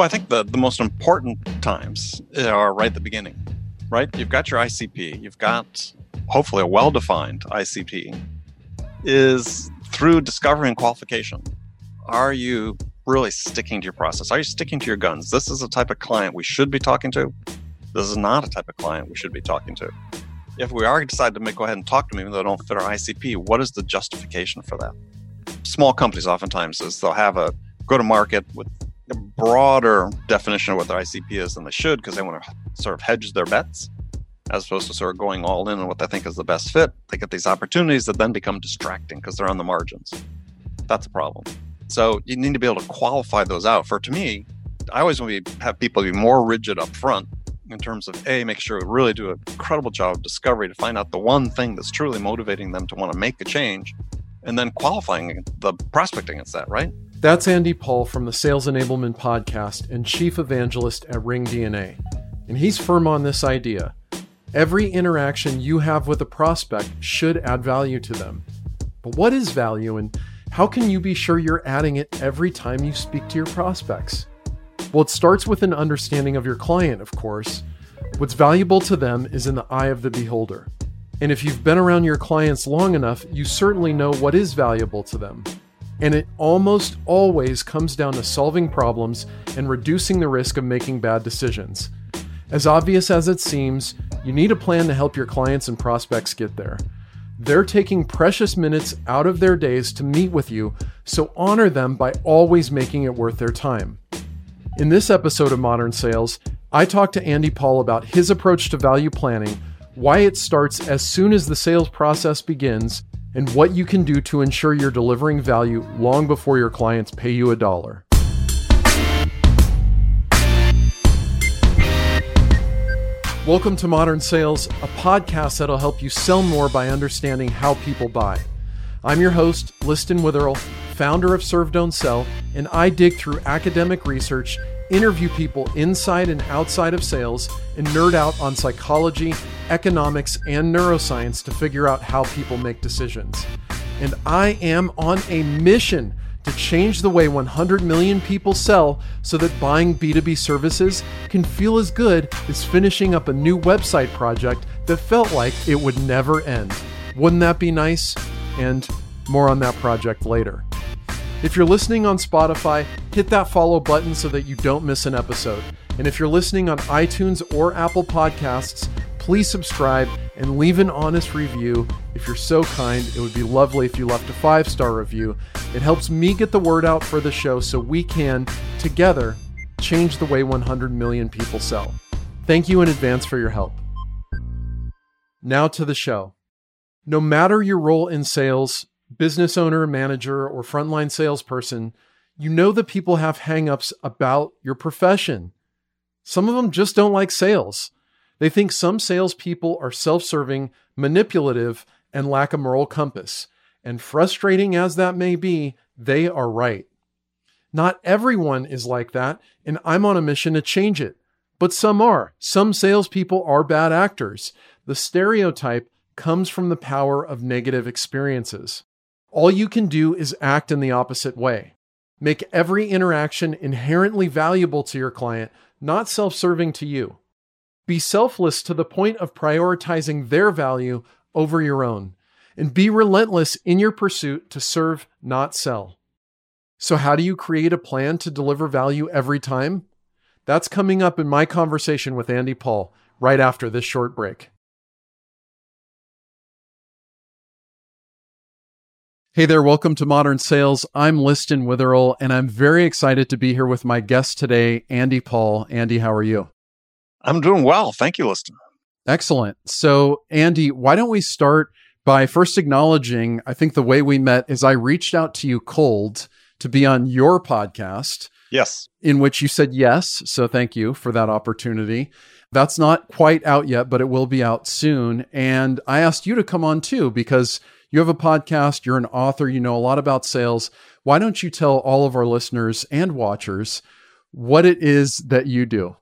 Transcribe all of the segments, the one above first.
Well, I think the, the most important times uh, are right at the beginning, right? You've got your ICP, you've got hopefully a well defined ICP, is through discovery and qualification. Are you really sticking to your process? Are you sticking to your guns? This is the type of client we should be talking to. This is not a type of client we should be talking to. If we are decide to make, go ahead and talk to them, even though they don't fit our ICP, what is the justification for that? Small companies oftentimes is they'll have a go to market with broader definition of what their ICP is than they should because they want to sort of hedge their bets as opposed to sort of going all in on what they think is the best fit. They get these opportunities that then become distracting because they're on the margins. That's a problem. So you need to be able to qualify those out. For to me, I always want to have people be more rigid up front in terms of a make sure we really do an incredible job of discovery to find out the one thing that's truly motivating them to want to make a change, and then qualifying the prospect against that. Right. That's Andy Paul from the Sales Enablement Podcast and Chief Evangelist at Ring DNA. And he's firm on this idea. Every interaction you have with a prospect should add value to them. But what is value and how can you be sure you're adding it every time you speak to your prospects? Well, it starts with an understanding of your client, of course. What's valuable to them is in the eye of the beholder. And if you've been around your clients long enough, you certainly know what is valuable to them. And it almost always comes down to solving problems and reducing the risk of making bad decisions. As obvious as it seems, you need a plan to help your clients and prospects get there. They're taking precious minutes out of their days to meet with you, so honor them by always making it worth their time. In this episode of Modern Sales, I talked to Andy Paul about his approach to value planning, why it starts as soon as the sales process begins, and what you can do to ensure you're delivering value long before your clients pay you a dollar. Welcome to Modern Sales, a podcast that'll help you sell more by understanding how people buy. I'm your host, Liston Witherill, founder of Serve Don't Sell, and I dig through academic research, interview people inside and outside of sales, and nerd out on psychology, economics, and neuroscience to figure out how people make decisions. And I am on a mission to change the way 100 million people sell so that buying B2B services can feel as good as finishing up a new website project that felt like it would never end. Wouldn't that be nice? And more on that project later. If you're listening on Spotify, hit that follow button so that you don't miss an episode. And if you're listening on iTunes or Apple Podcasts, please subscribe and leave an honest review. If you're so kind, it would be lovely if you left a five star review. It helps me get the word out for the show so we can, together, change the way 100 million people sell. Thank you in advance for your help. Now to the show. No matter your role in sales, business owner, manager, or frontline salesperson, you know that people have hangups about your profession. Some of them just don't like sales. They think some salespeople are self serving, manipulative, and lack a moral compass. And frustrating as that may be, they are right. Not everyone is like that, and I'm on a mission to change it. But some are. Some salespeople are bad actors. The stereotype comes from the power of negative experiences. All you can do is act in the opposite way. Make every interaction inherently valuable to your client, not self serving to you. Be selfless to the point of prioritizing their value over your own. And be relentless in your pursuit to serve, not sell. So, how do you create a plan to deliver value every time? That's coming up in my conversation with Andy Paul right after this short break. Hey there, welcome to Modern Sales. I'm Liston Witherill, and I'm very excited to be here with my guest today, Andy Paul. Andy, how are you? I'm doing well. Thank you, Liston. Excellent. So, Andy, why don't we start by first acknowledging I think the way we met is I reached out to you cold to be on your podcast. Yes. In which you said yes. So, thank you for that opportunity. That's not quite out yet, but it will be out soon. And I asked you to come on too because you have a podcast, you're an author, you know a lot about sales. Why don't you tell all of our listeners and watchers what it is that you do?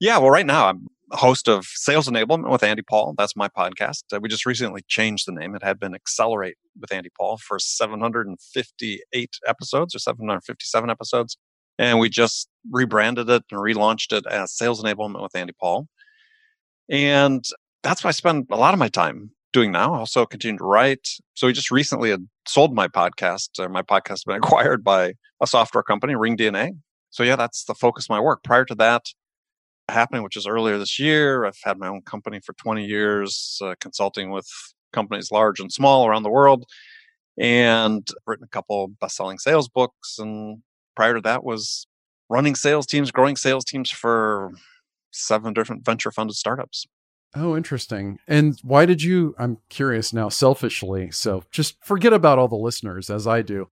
Yeah, well, right now I'm host of Sales Enablement with Andy Paul. That's my podcast. Uh, we just recently changed the name. It had been Accelerate with Andy Paul for 758 episodes or 757 episodes. And we just rebranded it and relaunched it as Sales Enablement with Andy Paul. And that's why I spend a lot of my time doing now. I also continue to write. So we just recently had sold my podcast. Or my podcast has been acquired by a software company, Ring DNA. So yeah, that's the focus of my work. Prior to that happening, which is earlier this year, I've had my own company for 20 years, uh, consulting with companies large and small around the world, and written a couple best-selling sales books. And prior to that was running sales teams, growing sales teams for seven different venture funded startups. Oh, interesting. And why did you? I'm curious now, selfishly. So just forget about all the listeners as I do.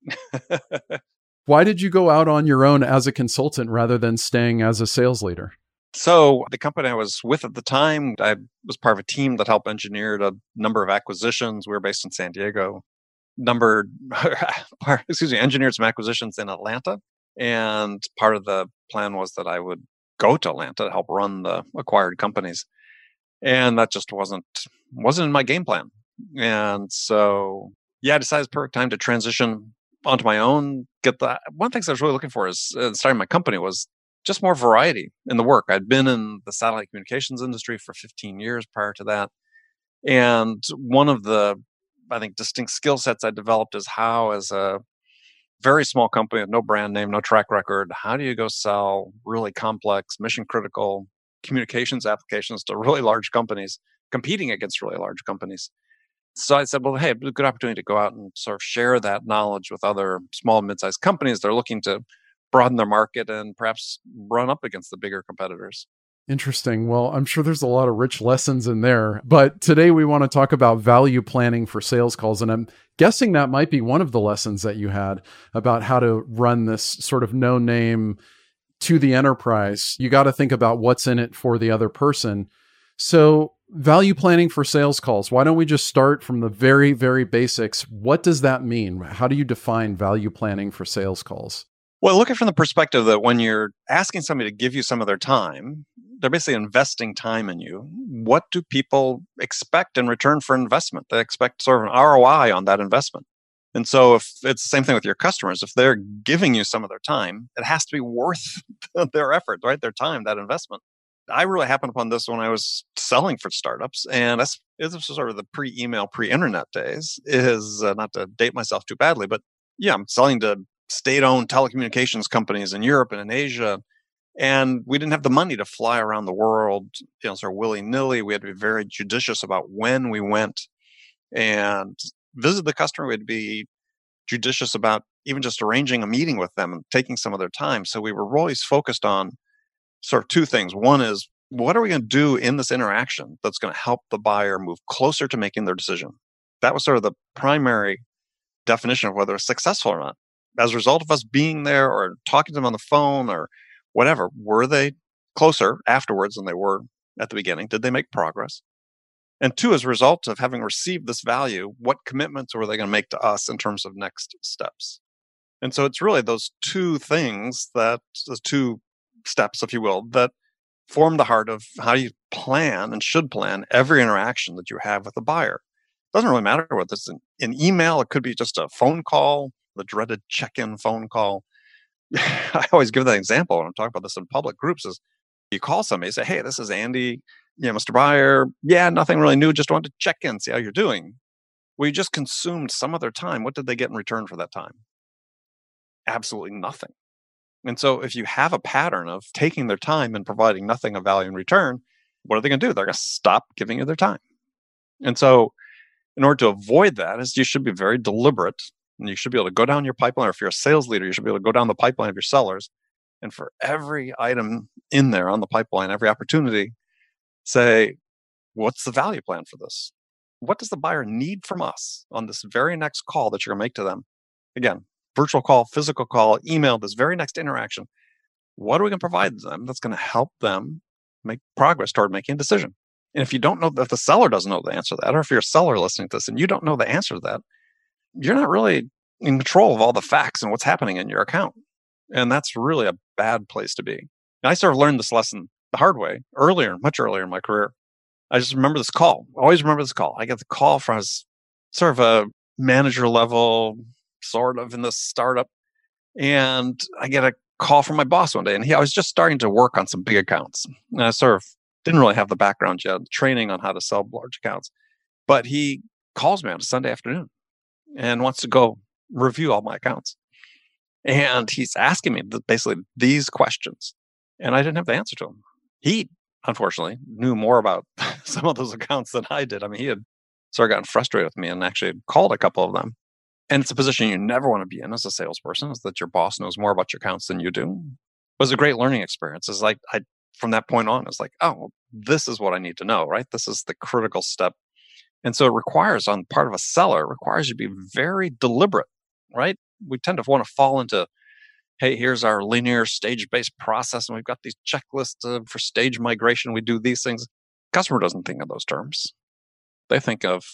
why did you go out on your own as a consultant rather than staying as a sales leader? So, the company I was with at the time, I was part of a team that helped engineer a number of acquisitions. We were based in San Diego. Numbered, excuse me, engineered some acquisitions in Atlanta. And part of the plan was that I would go to Atlanta to help run the acquired companies. And that just wasn't wasn't in my game plan. And so yeah, I decided perfect time to transition onto my own. Get the one of the things I was really looking for is uh, starting my company was just more variety in the work. I'd been in the satellite communications industry for 15 years prior to that. And one of the, I think, distinct skill sets I developed is how, as a very small company with no brand name, no track record, how do you go sell really complex, mission critical communications applications to really large companies, competing against really large companies? So I said, well, hey, good opportunity to go out and sort of share that knowledge with other small, and mid sized companies. They're looking to broaden their market and perhaps run up against the bigger competitors. Interesting. Well, I'm sure there's a lot of rich lessons in there. But today we want to talk about value planning for sales calls. And I'm guessing that might be one of the lessons that you had about how to run this sort of no name to the enterprise. You got to think about what's in it for the other person. So, value planning for sales calls. Why don't we just start from the very, very basics? What does that mean? How do you define value planning for sales calls? Well, look at from the perspective that when you're asking somebody to give you some of their time, they're basically investing time in you. What do people expect in return for investment? They expect sort of an ROI on that investment. And so if it's the same thing with your customers, if they're giving you some of their time, it has to be worth their effort, right? Their time, that investment. I really happened upon this when I was selling for startups, and this was sort of the pre-email, pre-internet days. Is uh, not to date myself too badly, but yeah, I'm selling to state-owned telecommunications companies in Europe and in Asia. And we didn't have the money to fly around the world, you know, sort of willy-nilly. We had to be very judicious about when we went and visit the customer. We had to be judicious about even just arranging a meeting with them and taking some of their time. So we were always focused on sort of two things. One is what are we going to do in this interaction that's going to help the buyer move closer to making their decision? That was sort of the primary definition of whether it's successful or not as a result of us being there or talking to them on the phone or whatever, were they closer afterwards than they were at the beginning? Did they make progress? And two, as a result of having received this value, what commitments were they going to make to us in terms of next steps? And so it's really those two things that, those two steps, if you will, that form the heart of how you plan and should plan every interaction that you have with a buyer. It doesn't really matter whether it's an, an email, it could be just a phone call, the dreaded check-in phone call. I always give that example when I'm talking about this in public groups is you call somebody, say, hey, this is Andy, yeah, Mr. Buyer. Yeah, nothing really new. Just wanted to check in, see how you're doing. We just consumed some of their time. What did they get in return for that time? Absolutely nothing. And so if you have a pattern of taking their time and providing nothing of value in return, what are they going to do? They're going to stop giving you their time. And so in order to avoid that is you should be very deliberate and you should be able to go down your pipeline, or if you're a sales leader, you should be able to go down the pipeline of your sellers. And for every item in there on the pipeline, every opportunity, say, what's the value plan for this? What does the buyer need from us on this very next call that you're going to make to them? Again, virtual call, physical call, email, this very next interaction. What are we going to provide them that's going to help them make progress toward making a decision? And if you don't know, if the seller doesn't know the answer to that, or if you're a seller listening to this and you don't know the answer to that, you're not really in control of all the facts and what's happening in your account. And that's really a bad place to be. And I sort of learned this lesson the hard way earlier, much earlier in my career. I just remember this call. Always remember this call. I get the call from sort of a manager level, sort of in this startup. And I get a call from my boss one day, and he I was just starting to work on some big accounts. And I sort of didn't really have the background yet, training on how to sell large accounts. But he calls me on a Sunday afternoon and wants to go review all my accounts. And he's asking me basically these questions. And I didn't have the answer to them. He, unfortunately, knew more about some of those accounts than I did. I mean, he had sort of gotten frustrated with me and actually called a couple of them. And it's a position you never want to be in as a salesperson, is that your boss knows more about your accounts than you do. It was a great learning experience. It's like I from that point on, it's like, oh, this is what I need to know, right? This is the critical step. And so it requires on part of a seller, requires you to be very deliberate, right? We tend to want to fall into, hey, here's our linear stage based process, and we've got these checklists uh, for stage migration. We do these things. Customer doesn't think of those terms. They think of,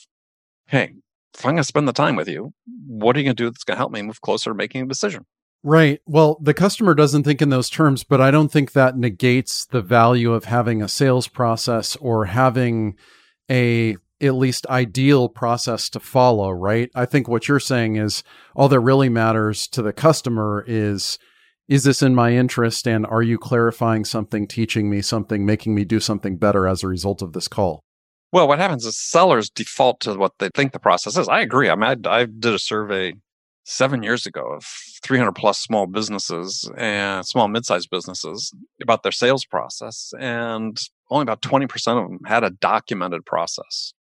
hey, if I'm going to spend the time with you, what are you going to do that's going to help me move closer to making a decision? Right. Well, the customer doesn't think in those terms, but I don't think that negates the value of having a sales process or having a at least ideal process to follow, right? I think what you're saying is all that really matters to the customer is is this in my interest and are you clarifying something, teaching me something, making me do something better as a result of this call? Well, what happens is sellers default to what they think the process is. I agree. I mean, I, I did a survey seven years ago of 300 plus small businesses and small mid-sized businesses about their sales process and only about 20% of them had a documented process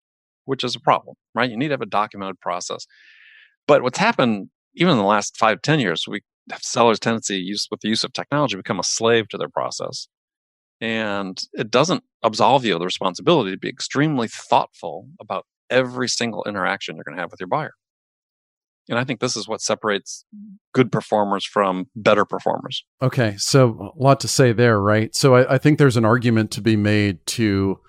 which is a problem right you need to have a documented process but what's happened even in the last five ten years we have sellers tendency use with the use of technology become a slave to their process and it doesn't absolve you of the responsibility to be extremely thoughtful about every single interaction you're going to have with your buyer and I think this is what separates good performers from better performers. Okay. So a lot to say there, right? So I, I, think there's an argument to be made to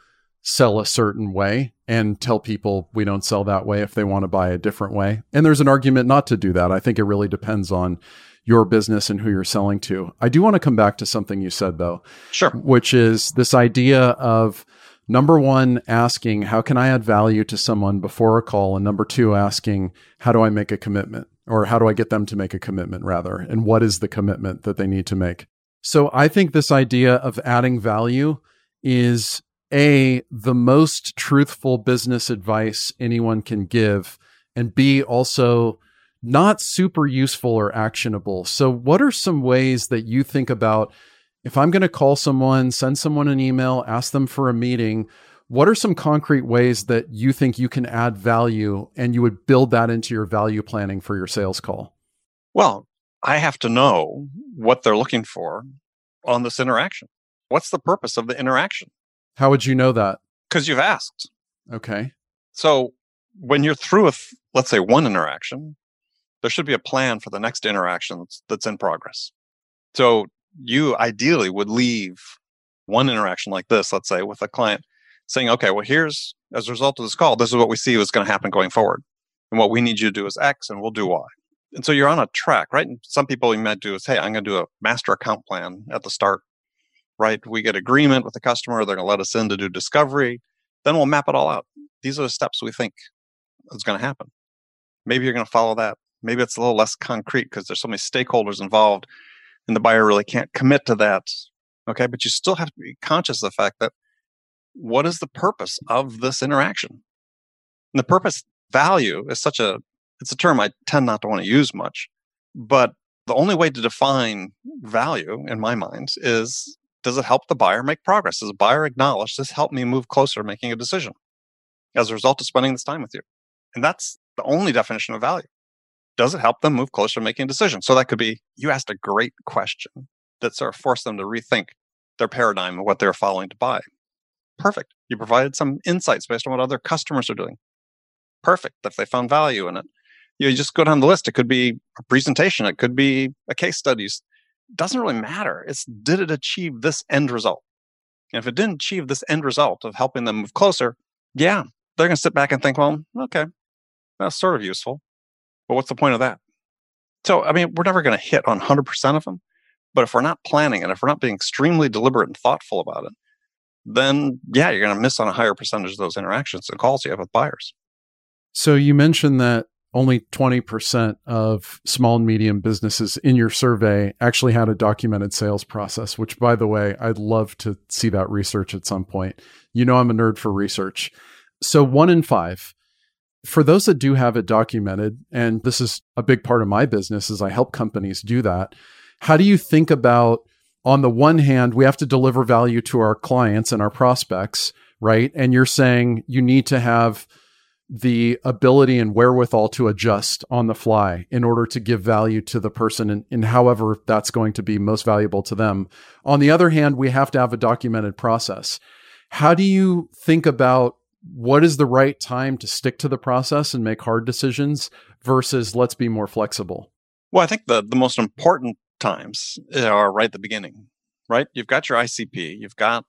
sell a certain way and tell people we don't sell that way if they want to buy a different way. And there's an argument not to do that. I think it really depends on your business and who you're selling to. I do want to come back to something you said though. Sure. Which is this idea of number one, asking, how can I add value to someone before a call? And number two, asking, how do I make a commitment? Or how do I get them to make a commitment, rather? And what is the commitment that they need to make? So I think this idea of adding value is A, the most truthful business advice anyone can give, and B, also not super useful or actionable. So, what are some ways that you think about if I'm going to call someone, send someone an email, ask them for a meeting, what are some concrete ways that you think you can add value and you would build that into your value planning for your sales call? Well, I have to know what they're looking for on this interaction. What's the purpose of the interaction? How would you know that? Because you've asked. Okay. So when you're through with, let's say, one interaction, there should be a plan for the next interaction that's, that's in progress. So you ideally would leave one interaction like this, let's say, with a client saying, okay, well, here's as a result of this call, this is what we see is going to happen going forward. And what we need you to do is X and we'll do Y. And so you're on a track, right? And some people you might do is, hey, I'm going to do a master account plan at the start, right? We get agreement with the customer, they're going to let us in to do discovery. Then we'll map it all out. These are the steps we think is going to happen. Maybe you're going to follow that. Maybe it's a little less concrete because there's so many stakeholders involved and the buyer really can't commit to that. Okay. But you still have to be conscious of the fact that what is the purpose of this interaction? And the purpose value is such a, it's a term I tend not to want to use much, but the only way to define value in my mind is does it help the buyer make progress? Does the buyer acknowledge this helped me move closer making a decision as a result of spending this time with you? And that's the only definition of value does it help them move closer to making a decision? So that could be you asked a great question that sort of forced them to rethink their paradigm of what they're following to buy. Perfect. You provided some insights based on what other customers are doing. Perfect. If they found value in it, you just go down the list. It could be a presentation. It could be a case studies. Doesn't really matter. It's did it achieve this end result? And if it didn't achieve this end result of helping them move closer, yeah, they're going to sit back and think, well, okay, that's sort of useful. But what's the point of that? So, I mean, we're never going to hit on 100% of them. But if we're not planning and if we're not being extremely deliberate and thoughtful about it, then yeah, you're going to miss on a higher percentage of those interactions and calls you have with buyers. So you mentioned that only 20% of small and medium businesses in your survey actually had a documented sales process, which, by the way, I'd love to see that research at some point. You know, I'm a nerd for research. So, one in five. For those that do have it documented, and this is a big part of my business, is I help companies do that. How do you think about, on the one hand, we have to deliver value to our clients and our prospects, right? And you're saying you need to have the ability and wherewithal to adjust on the fly in order to give value to the person and, in however that's going to be most valuable to them. On the other hand, we have to have a documented process. How do you think about what is the right time to stick to the process and make hard decisions versus let's be more flexible? Well, I think the, the most important times eh, are right at the beginning, right? You've got your ICP, you've got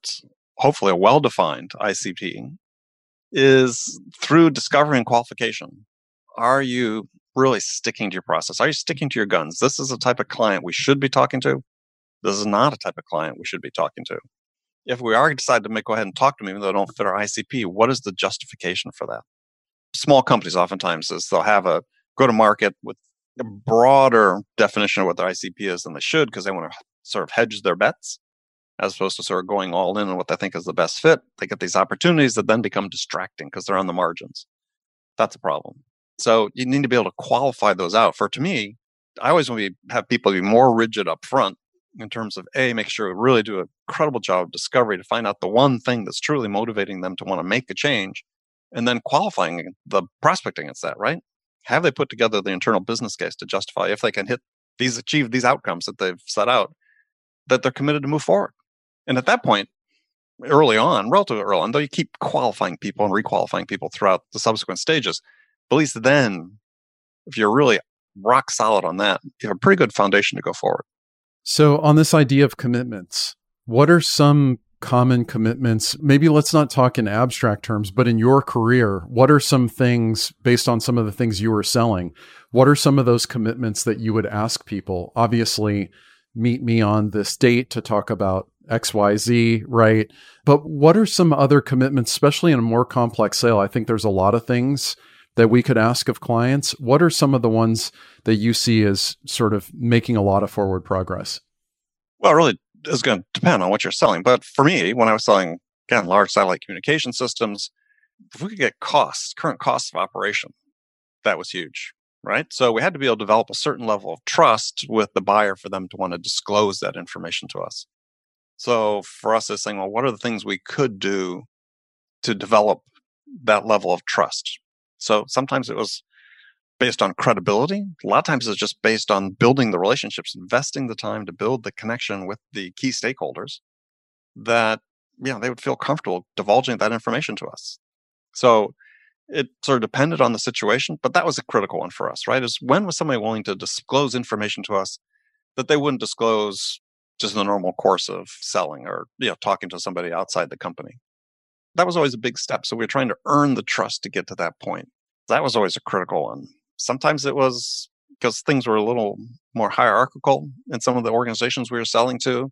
hopefully a well defined ICP is through discovery and qualification. Are you really sticking to your process? Are you sticking to your guns? This is the type of client we should be talking to. This is not a type of client we should be talking to. If we are decide to make go ahead and talk to them, even though they don't fit our ICP, what is the justification for that? Small companies oftentimes is they'll have a go to market with a broader definition of what their ICP is than they should because they want to sort of hedge their bets as opposed to sort of going all in on what they think is the best fit. They get these opportunities that then become distracting because they're on the margins. That's a problem. So you need to be able to qualify those out. For to me, I always want to have people be more rigid up front in terms of a make sure we really do a credible job of discovery to find out the one thing that's truly motivating them to want to make a change, and then qualifying the prospect against that. Right? Have they put together the internal business case to justify if they can hit these achieve these outcomes that they've set out that they're committed to move forward and at that point, early on, relatively early on, though you keep qualifying people and requalifying people throughout the subsequent stages, but at least then, if you're really rock solid on that, you have a pretty good foundation to go forward. So, on this idea of commitments, what are some common commitments? Maybe let's not talk in abstract terms, but in your career, what are some things based on some of the things you were selling? What are some of those commitments that you would ask people? Obviously, meet me on this date to talk about XYZ, right? But what are some other commitments, especially in a more complex sale? I think there's a lot of things that we could ask of clients. What are some of the ones that you see as sort of making a lot of forward progress? Well, really is going to depend on what you're selling. But for me, when I was selling, again, large satellite communication systems, if we could get costs, current costs of operation, that was huge, right? So we had to be able to develop a certain level of trust with the buyer for them to want to disclose that information to us. So for us, it's saying, well, what are the things we could do to develop that level of trust? So sometimes it was based on credibility. A lot of times it's just based on building the relationships, investing the time to build the connection with the key stakeholders that, know, they would feel comfortable divulging that information to us. So it sort of depended on the situation, but that was a critical one for us, right? Is when was somebody willing to disclose information to us that they wouldn't disclose just the normal course of selling or you know talking to somebody outside the company. That was always a big step so we were trying to earn the trust to get to that point. That was always a critical one. Sometimes it was because things were a little more hierarchical in some of the organizations we were selling to.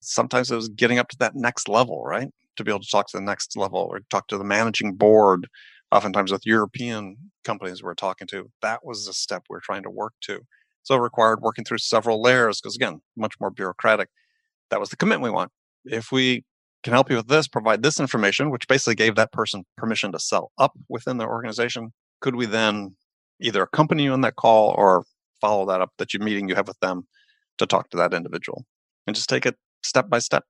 Sometimes it was getting up to that next level right? To be able to talk to the next level or talk to the managing board oftentimes with european companies we we're talking to. That was the step we we're trying to work to so required working through several layers because, again, much more bureaucratic. That was the commitment we want. If we can help you with this, provide this information, which basically gave that person permission to sell up within their organization, could we then either accompany you on that call or follow that up that you meeting you have with them to talk to that individual and just take it step by step.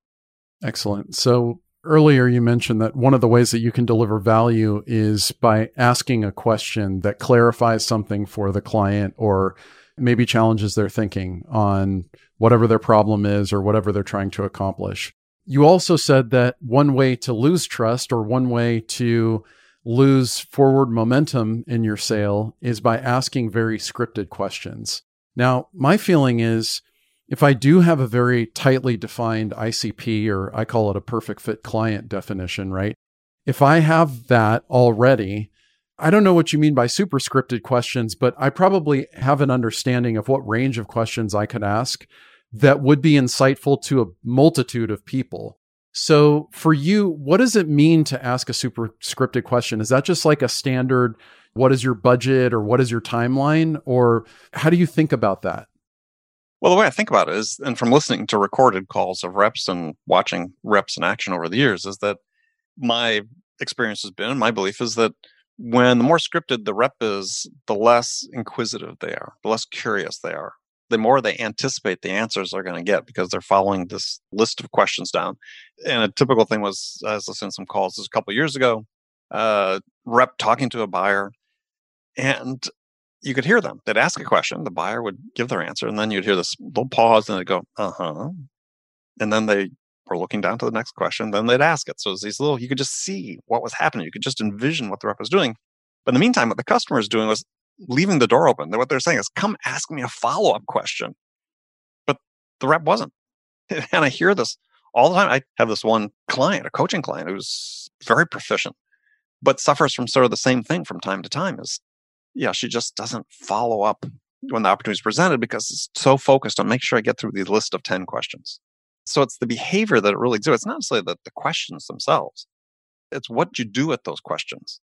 Excellent. So earlier you mentioned that one of the ways that you can deliver value is by asking a question that clarifies something for the client or maybe challenges their thinking on whatever their problem is or whatever they're trying to accomplish. You also said that one way to lose trust or one way to lose forward momentum in your sale is by asking very scripted questions. Now, my feeling is if I do have a very tightly defined ICP, or I call it a perfect fit client definition, right? If I have that already, I don't know what you mean by superscripted questions, but I probably have an understanding of what range of questions I could ask that would be insightful to a multitude of people. So for you, what does it mean to ask a superscripted question? Is that just like a standard, what is your budget or what is your timeline? Or how do you think about that? Well, the way I think about it is, and from listening to recorded calls of reps and watching reps in action over the years, is that my experience has been, my belief is that when the more scripted the rep is, the less inquisitive they are, the less curious they are, the more they anticipate the answers they're going to get because they're following this list of questions down. And a typical thing was, I was listening to some calls a couple years ago, uh, rep talking to a buyer, and you could hear them. They'd ask a question, the buyer would give their answer, and then you'd hear this little pause, and they'd go, "Uh huh," and then they were looking down to the next question. Then they'd ask it. So it's these little, you could just see what was happening. You could just envision what the rep was doing. But in the meantime, what the customer is doing was leaving the door open. What they're saying is, "Come ask me a follow up question," but the rep wasn't. And I hear this all the time. I have this one client, a coaching client, who's very proficient, but suffers from sort of the same thing from time to time. Is yeah, she just doesn't follow up when the opportunity is presented because it's so focused on make sure I get through the list of 10 questions. So it's the behavior that it really do. It's not necessarily the, the questions themselves. It's what you do with those questions,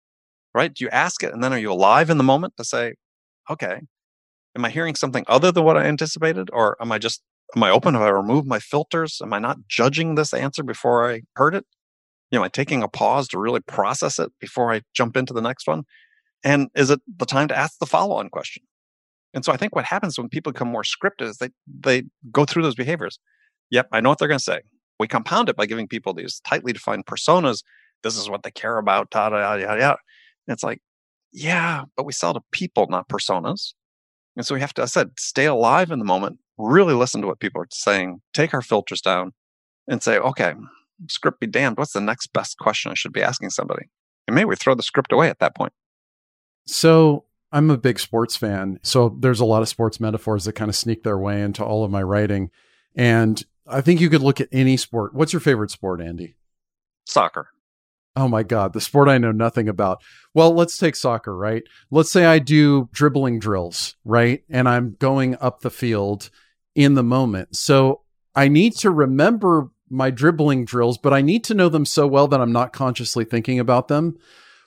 right? Do you ask it and then are you alive in the moment to say, okay, am I hearing something other than what I anticipated? Or am I just, am I open? Have I removed my filters? Am I not judging this answer before I heard it? You know, am I taking a pause to really process it before I jump into the next one? And is it the time to ask the follow on question? And so I think what happens when people become more scripted is they, they go through those behaviors. Yep, I know what they're going to say. We compound it by giving people these tightly defined personas. This is what they care about, da da da da da. It's like, yeah, but we sell to people, not personas. And so we have to, I said, stay alive in the moment, really listen to what people are saying, take our filters down, and say, okay, script be damned. What's the next best question I should be asking somebody? And maybe we throw the script away at that point. So I'm a big sports fan. So there's a lot of sports metaphors that kind of sneak their way into all of my writing. And I think you could look at any sport. What's your favorite sport, Andy? Soccer. Oh my God, the sport I know nothing about. Well, let's take soccer, right? Let's say I do dribbling drills, right? And I'm going up the field in the moment. So I need to remember my dribbling drills, but I need to know them so well that I'm not consciously thinking about them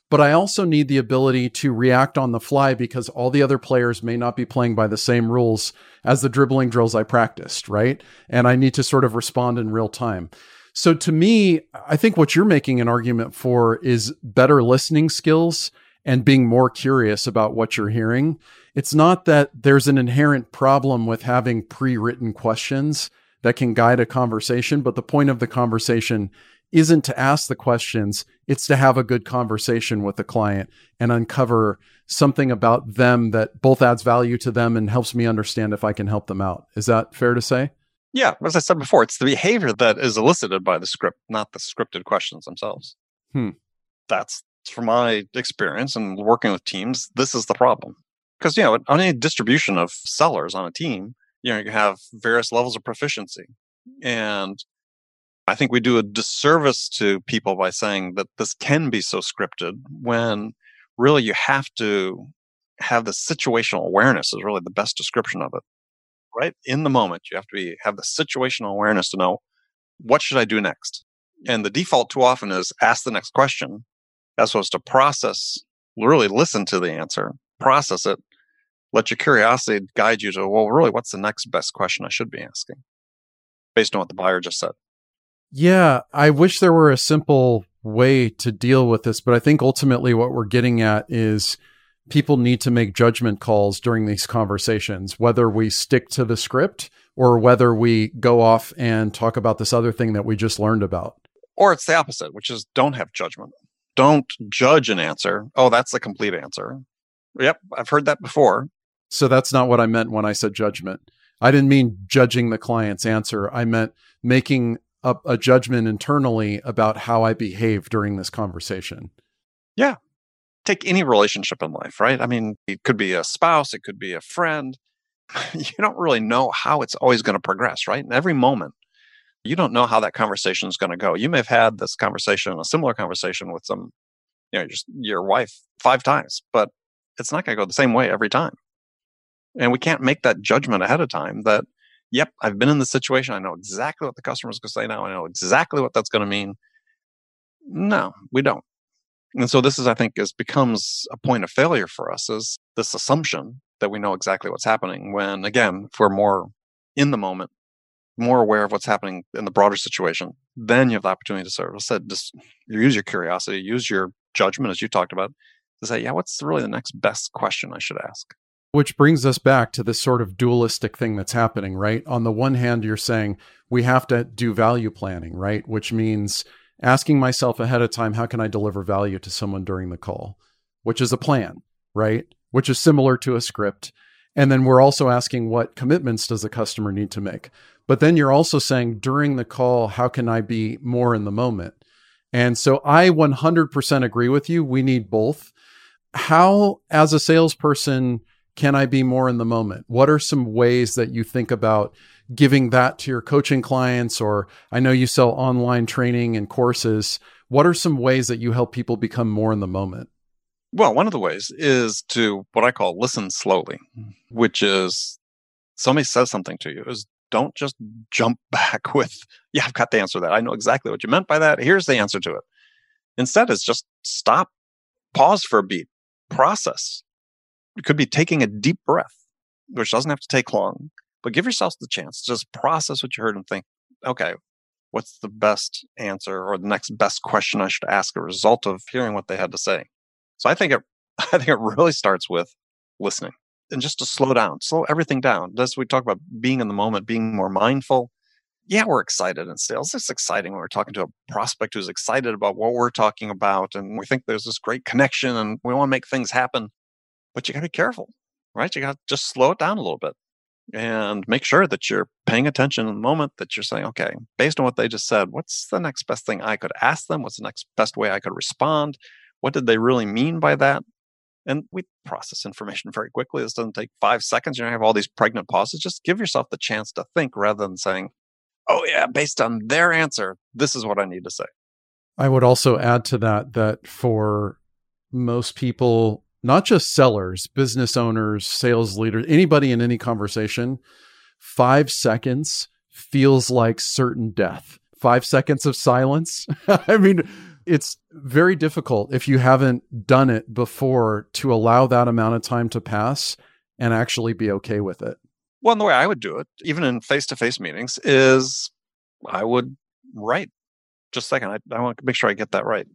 but I also need the ability to react on the fly because all the other players may not be playing by the same rules as the dribbling drills I practiced, right? And I need to sort of respond in real time. So to me, I think what you're making an argument for is better listening skills and being more curious about what you're hearing. It's not that there's an inherent problem with having pre written questions that can guide a conversation, but the point of the conversation isn't to ask the questions, it's to have a good conversation with the client and uncover something about them that both adds value to them and helps me understand if I can help them out. Is that fair to say? Yeah, as I said before, it's the behavior that is elicited by the script, not the scripted questions themselves. Hmm. That's from my experience and working with teams, this is the problem. Because, you know, on any distribution of sellers on a team, you know, you have various levels of proficiency. And I think we do a disservice to people by saying that this can be so scripted when really you have to have the situational awareness is really the best description of it. Right in the moment, you have to be have the situational awareness to know what should I do next. And the default too often is ask the next question, as opposed to process, really listen to the answer, process it, let your curiosity guide you to well, really, what's the next best question I should be asking, based on what the buyer just said. Yeah, I wish there were a simple way to deal with this, but I think ultimately what we're getting at is people need to make judgment calls during these conversations, whether we stick to the script or whether we go off and talk about this other thing that we just learned about. Or it's the opposite, which is don't have judgment. Don't judge an answer. Oh, that's the complete answer. Yep, I've heard that before. So that's not what I meant when I said judgment. I didn't mean judging the client's answer. I meant making a, a judgment internally about how I behave during this conversation. Yeah. Take any relationship in life, right? I mean, it could be a spouse, it could be a friend. You don't really know how it's always going to progress, right? In every moment, you don't know how that conversation is going to go. You may have had this conversation, a similar conversation with some, you know, just your wife five times, but it's not going to go the same way every time. And we can't make that judgment ahead of time that yep, I've been in the situation. I know exactly what the customer is going to say now. I know exactly what that's going to mean. No, we don't. And so this is, I think, is becomes a point of failure for us is this assumption that we know exactly what's happening when again, if we're more in the moment, more aware of what's happening in the broader situation, then you have the opportunity to sort of said just use your curiosity, use your judgment as you talked about, to say, yeah, what's really the next best question I should ask? Which brings us back to this sort of dualistic thing that's happening, right? On the one hand, you're saying we have to do value planning, right? Which means asking myself ahead of time, how can I deliver value to someone during the call? Which is a plan, right? Which is similar to a script. And then we're also asking what commitments does the customer need to make? But then you're also saying during the call, how can I be more in the moment? And so I 100% agree with you. We need both. How, as a salesperson, can I be more in the moment? What are some ways that you think about giving that to your coaching clients? Or I know you sell online training and courses. What are some ways that you help people become more in the moment? Well, one of the ways is to what I call listen slowly, hmm. which is somebody says something to you, is don't just jump back with, yeah, I've got the answer to that. I know exactly what you meant by that. Here's the answer to it. Instead, it's just stop, pause for a beat, process. Could be taking a deep breath, which doesn't have to take long, but give yourself the chance to just process what you heard and think, okay, what's the best answer or the next best question I should ask a result of hearing what they had to say? So I think it, I think it really starts with listening and just to slow down, slow everything down. As we talk about being in the moment, being more mindful. Yeah, we're excited in sales. It's exciting when we're talking to a prospect who's excited about what we're talking about. And we think there's this great connection and we want to make things happen. But you got to be careful, right? You got to just slow it down a little bit and make sure that you're paying attention in the moment that you're saying, okay, based on what they just said, what's the next best thing I could ask them? What's the next best way I could respond? What did they really mean by that? And we process information very quickly. This doesn't take five seconds. You don't have all these pregnant pauses. Just give yourself the chance to think rather than saying, oh, yeah, based on their answer, this is what I need to say. I would also add to that that for most people, not just sellers, business owners, sales leaders, anybody in any conversation, five seconds feels like certain death. Five seconds of silence. I mean, it's very difficult if you haven't done it before to allow that amount of time to pass and actually be okay with it. Well, the way I would do it, even in face to face meetings, is I would write just a second. I, I want to make sure I get that right.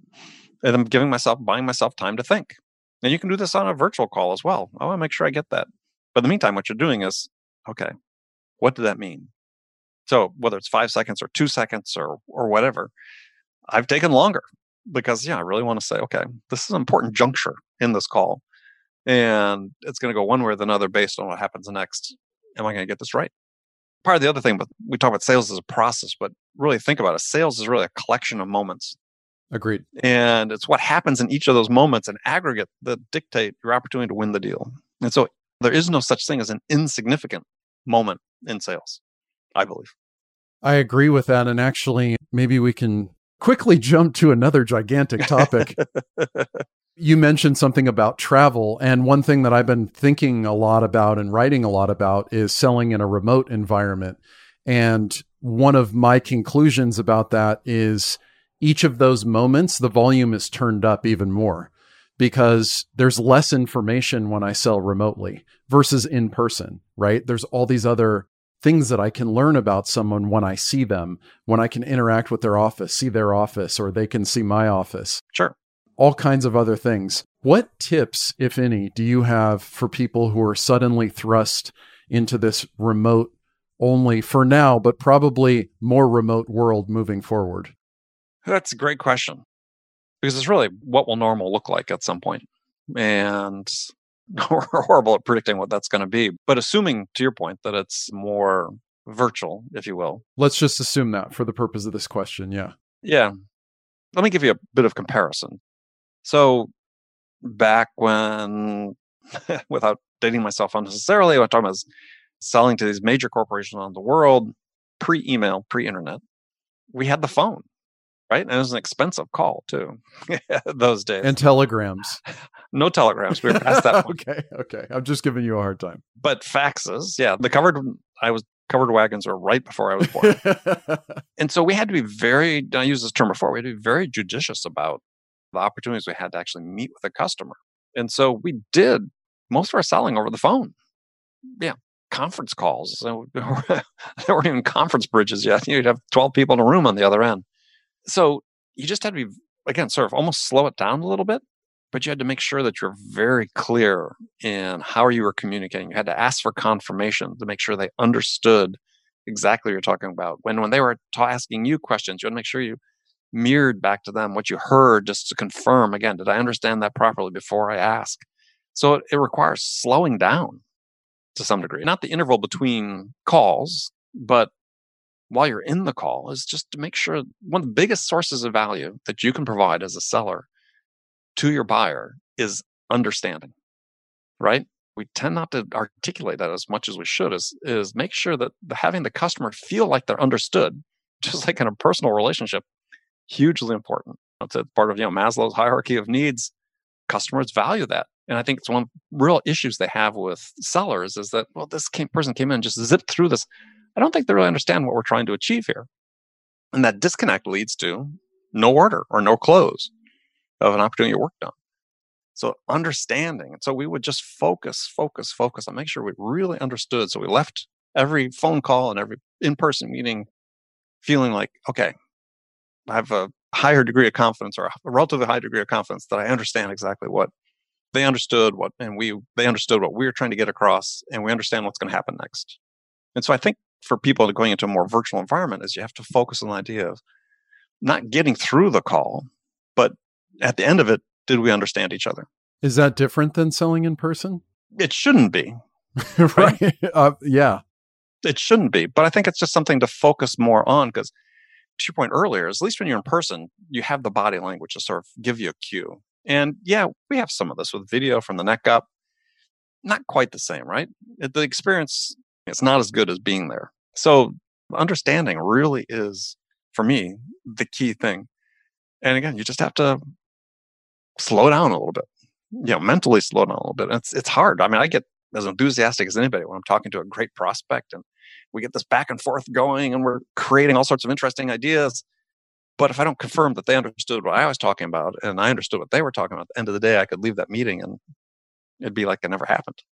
And I'm giving myself, buying myself time to think. And you can do this on a virtual call as well. I want to make sure I get that. But in the meantime, what you're doing is, okay, what did that mean? So whether it's five seconds or two seconds or or whatever, I've taken longer because yeah, I really want to say, okay, this is an important juncture in this call. And it's going to go one way or the other based on what happens next. Am I going to get this right? Part of the other thing, but we talk about sales as a process, but really think about it. Sales is really a collection of moments. Agreed. And it's what happens in each of those moments in aggregate that dictate your opportunity to win the deal. And so there is no such thing as an insignificant moment in sales, I believe. I agree with that. And actually, maybe we can quickly jump to another gigantic topic. you mentioned something about travel. And one thing that I've been thinking a lot about and writing a lot about is selling in a remote environment. And one of my conclusions about that is each of those moments, the volume is turned up even more because there's less information when I sell remotely versus in person, right? There's all these other things that I can learn about someone when I see them, when I can interact with their office, see their office, or they can see my office. Sure. All kinds of other things. What tips, if any, do you have for people who are suddenly thrust into this remote only for now, but probably more remote world moving forward? That's a great question because it's really what will normal look like at some point. And we're horrible at predicting what that's going to be. But assuming, to your point, that it's more virtual, if you will. Let's just assume that for the purpose of this question. Yeah. Yeah. Let me give you a bit of comparison. So, back when, without dating myself unnecessarily, what I'm talking about is selling to these major corporations around the world, pre email, pre internet, we had the phone right? And it was an expensive call too, those days. And telegrams. no telegrams. We were past that. okay, okay. I'm just giving you a hard time. But faxes, yeah. The covered, I was covered wagons were right before I was born, and so we had to be very. I used this term before. We had to be very judicious about the opportunities we had to actually meet with a customer. And so we did most of our selling over the phone. Yeah, conference calls. So there weren't even conference bridges yet. You'd have 12 people in a room on the other end. So you just had to be, again, sort of almost slow it down a little bit, but you had to make sure that you're very clear in how you were communicating. You had to ask for confirmation to make sure they understood exactly what you're talking about. When, when they were ta- asking you questions, you had to make sure you mirrored back to them what you heard just to confirm again, did I understand that properly before I ask? So it, it requires slowing down to some degree. Not the interval between calls, but while you're in the call is just to make sure one of the biggest sources of value that you can provide as a seller to your buyer is understanding, right? We tend not to articulate that as much as we should is, is make sure that the, having the customer feel like they're understood, just like in a personal relationship, hugely important. It's a part of, you know, Maslow's hierarchy of needs. Customers value that. And I think it's one of the real issues they have with sellers is that, well, this came, person came in and just zipped through this. I don't think they really understand what we're trying to achieve here. And that disconnect leads to no order or no close of an opportunity worked on. So understanding. And so we would just focus, focus, focus on make sure we really understood. So we left every phone call and every in-person meeting feeling like, okay, I have a higher degree of confidence or a relatively high degree of confidence that I understand exactly what they understood what and we they understood what we were trying to get across and we understand what's going to happen next and so i think for people going into a more virtual environment is you have to focus on the idea of not getting through the call but at the end of it did we understand each other is that different than selling in person it shouldn't be right, right? Uh, yeah it shouldn't be but i think it's just something to focus more on because to your point earlier is at least when you're in person you have the body language to sort of give you a cue and yeah, we have some of this with video from the neck up. Not quite the same, right? The experience is not as good as being there. So understanding really is, for me, the key thing. And again, you just have to slow down a little bit. You know, mentally slow down a little bit. It's it's hard. I mean, I get as enthusiastic as anybody when I'm talking to a great prospect and we get this back and forth going and we're creating all sorts of interesting ideas. But if I don't confirm that they understood what I was talking about and I understood what they were talking about, at the end of the day, I could leave that meeting and it'd be like it never happened.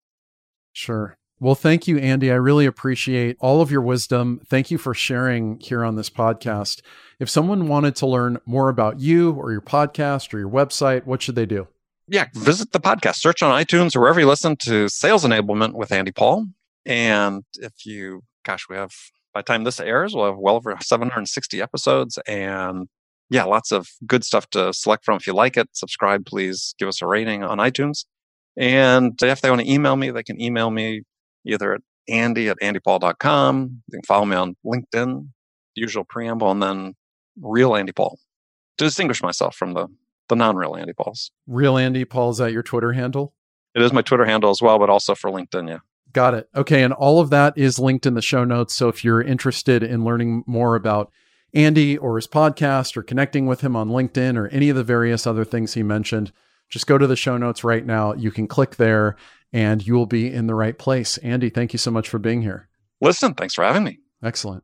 Sure. Well, thank you, Andy. I really appreciate all of your wisdom. Thank you for sharing here on this podcast. If someone wanted to learn more about you or your podcast or your website, what should they do? Yeah, visit the podcast, search on iTunes or wherever you listen to Sales Enablement with Andy Paul. And if you, gosh, we have by the time this airs, we'll have well over 760 episodes and yeah, lots of good stuff to select from. If you like it, subscribe, please give us a rating on iTunes. And if they want to email me, they can email me either at andy at andypaul.com. You can follow me on LinkedIn, usual preamble, and then real Andy Paul to distinguish myself from the, the non real Andy Pauls. Real Andy Paul, is that your Twitter handle? It is my Twitter handle as well, but also for LinkedIn, yeah. Got it. Okay. And all of that is linked in the show notes. So if you're interested in learning more about Andy or his podcast or connecting with him on LinkedIn or any of the various other things he mentioned, just go to the show notes right now. You can click there and you will be in the right place. Andy, thank you so much for being here. Listen, thanks for having me. Excellent.